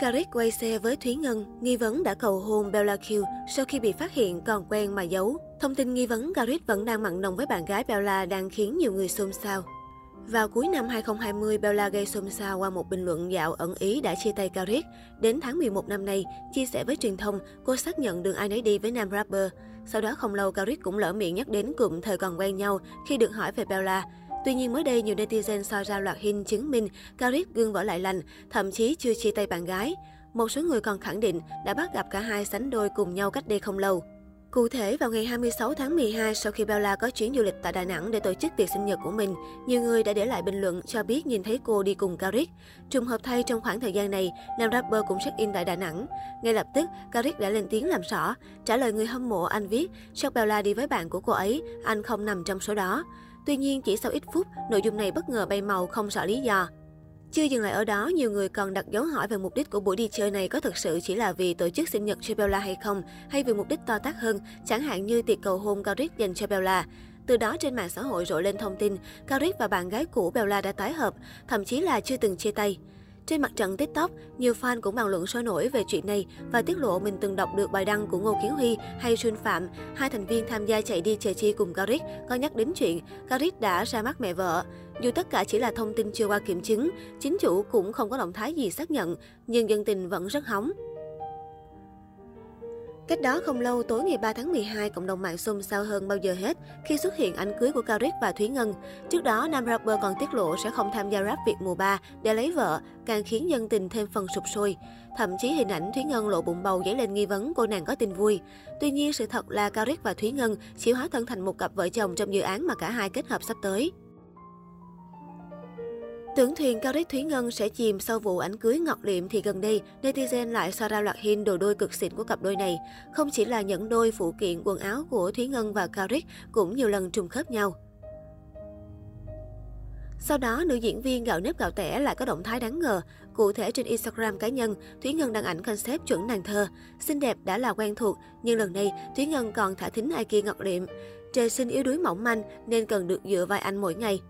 Caric quay xe với Thúy Ngân, nghi vấn đã cầu hôn Bella Q sau khi bị phát hiện còn quen mà giấu. Thông tin nghi vấn Caric vẫn đang mặn nồng với bạn gái Bella đang khiến nhiều người xôn xao. Vào cuối năm 2020, Bella gây xôn xao qua một bình luận dạo ẩn ý đã chia tay Caric. Đến tháng 11 năm nay, chia sẻ với truyền thông, cô xác nhận đường ai nấy đi với nam rapper. Sau đó không lâu, Caric cũng lỡ miệng nhắc đến cụm thời còn quen nhau khi được hỏi về Bella. Tuy nhiên mới đây nhiều netizen soi ra loạt hình chứng minh Karik gương vỡ lại lành, thậm chí chưa chia tay bạn gái. Một số người còn khẳng định đã bắt gặp cả hai sánh đôi cùng nhau cách đây không lâu. Cụ thể, vào ngày 26 tháng 12, sau khi Bella có chuyến du lịch tại Đà Nẵng để tổ chức tiệc sinh nhật của mình, nhiều người đã để lại bình luận cho biết nhìn thấy cô đi cùng Karik. Trùng hợp thay trong khoảng thời gian này, nam rapper cũng check-in tại Đà Nẵng. Ngay lập tức, Karik đã lên tiếng làm rõ. Trả lời người hâm mộ, anh viết, sau Bella đi với bạn của cô ấy, anh không nằm trong số đó. Tuy nhiên, chỉ sau ít phút, nội dung này bất ngờ bay màu không rõ lý do. Chưa dừng lại ở đó, nhiều người còn đặt dấu hỏi về mục đích của buổi đi chơi này có thực sự chỉ là vì tổ chức sinh nhật cho Bella hay không, hay vì mục đích to tát hơn, chẳng hạn như tiệc cầu hôn Garrick dành cho Bella. Từ đó trên mạng xã hội rộ lên thông tin Garrick và bạn gái cũ Bella đã tái hợp, thậm chí là chưa từng chia tay. Trên mặt trận TikTok, nhiều fan cũng bàn luận sôi nổi về chuyện này và tiết lộ mình từng đọc được bài đăng của Ngô Kiến Huy hay Xuân Phạm, hai thành viên tham gia chạy đi chạy chi cùng Garrick có nhắc đến chuyện Garrick đã ra mắt mẹ vợ. Dù tất cả chỉ là thông tin chưa qua kiểm chứng, chính chủ cũng không có động thái gì xác nhận, nhưng dân tình vẫn rất hóng. Cách đó không lâu, tối ngày 3 tháng 12, cộng đồng mạng xôn xao hơn bao giờ hết khi xuất hiện ảnh cưới của Caric và Thúy Ngân. Trước đó, nam rapper còn tiết lộ sẽ không tham gia rap Việt mùa 3 để lấy vợ, càng khiến dân tình thêm phần sụp sôi. Thậm chí hình ảnh Thúy Ngân lộ bụng bầu dấy lên nghi vấn cô nàng có tin vui. Tuy nhiên, sự thật là Caric và Thúy Ngân chỉ hóa thân thành một cặp vợ chồng trong dự án mà cả hai kết hợp sắp tới. Tưởng thuyền Cao Đích Thúy Ngân sẽ chìm sau vụ ảnh cưới ngọt liệm thì gần đây, netizen lại so ra loạt hình đồ đôi cực xịn của cặp đôi này. Không chỉ là những đôi phụ kiện quần áo của Thúy Ngân và Cao Đích cũng nhiều lần trùng khớp nhau. Sau đó, nữ diễn viên gạo nếp gạo tẻ lại có động thái đáng ngờ. Cụ thể trên Instagram cá nhân, Thúy Ngân đăng ảnh concept chuẩn nàng thơ. Xinh đẹp đã là quen thuộc, nhưng lần này Thúy Ngân còn thả thính ai kia ngọt liệm. Trời sinh yếu đuối mỏng manh nên cần được dựa vai anh mỗi ngày.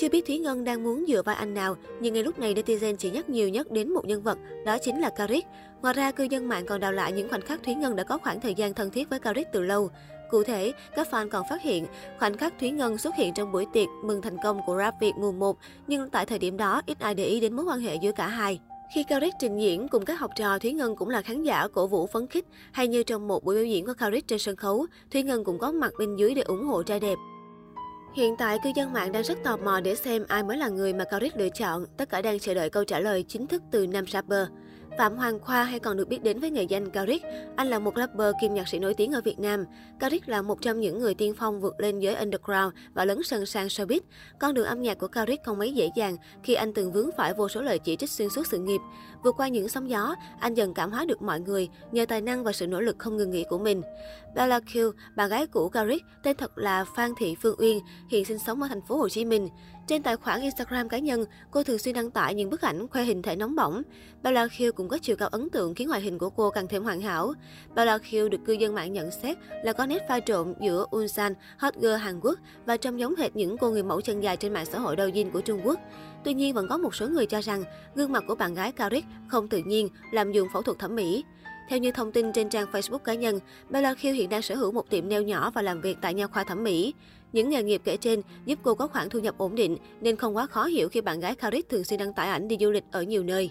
Chưa biết Thúy Ngân đang muốn dựa vai anh nào, nhưng ngay lúc này netizen chỉ nhắc nhiều nhất đến một nhân vật, đó chính là Caric. Ngoài ra, cư dân mạng còn đào lại những khoảnh khắc Thúy Ngân đã có khoảng thời gian thân thiết với Caric từ lâu. Cụ thể, các fan còn phát hiện khoảnh khắc Thúy Ngân xuất hiện trong buổi tiệc mừng thành công của rap Việt mùa 1, nhưng tại thời điểm đó ít ai để ý đến mối quan hệ giữa cả hai. Khi Caric trình diễn cùng các học trò, Thúy Ngân cũng là khán giả cổ vũ phấn khích, hay như trong một buổi biểu diễn của Caric trên sân khấu, Thúy Ngân cũng có mặt bên dưới để ủng hộ trai đẹp. Hiện tại, cư dân mạng đang rất tò mò để xem ai mới là người mà Caric lựa chọn. Tất cả đang chờ đợi câu trả lời chính thức từ nam rapper. Phạm Hoàng Khoa hay còn được biết đến với nghệ danh Caric. Anh là một rapper kim nhạc sĩ nổi tiếng ở Việt Nam. Caric là một trong những người tiên phong vượt lên giới underground và lấn sân sang showbiz. Con đường âm nhạc của Caric không mấy dễ dàng khi anh từng vướng phải vô số lời chỉ trích xuyên suốt sự nghiệp. Vượt qua những sóng gió, anh dần cảm hóa được mọi người nhờ tài năng và sự nỗ lực không ngừng nghỉ của mình. Bella Q, bạn gái của Caric, tên thật là Phan Thị Phương Uyên, hiện sinh sống ở thành phố Hồ Chí Minh. Trên tài khoản Instagram cá nhân, cô thường xuyên đăng tải những bức ảnh khoe hình thể nóng bỏng. Bella Khiêu cũng có chiều cao ấn tượng khiến ngoại hình của cô càng thêm hoàn hảo. Bella Khiêu được cư dân mạng nhận xét là có nét pha trộn giữa Ulsan, hot girl Hàn Quốc và trông giống hệt những cô người mẫu chân dài trên mạng xã hội đầu của Trung Quốc. Tuy nhiên, vẫn có một số người cho rằng gương mặt của bạn gái Karik không tự nhiên, làm dùng phẫu thuật thẩm mỹ. Theo như thông tin trên trang Facebook cá nhân, Bella Khiêu hiện đang sở hữu một tiệm nail nhỏ và làm việc tại nha khoa thẩm mỹ. Những nghề nghiệp kể trên giúp cô có khoản thu nhập ổn định nên không quá khó hiểu khi bạn gái Karis thường xuyên đăng tải ảnh đi du lịch ở nhiều nơi.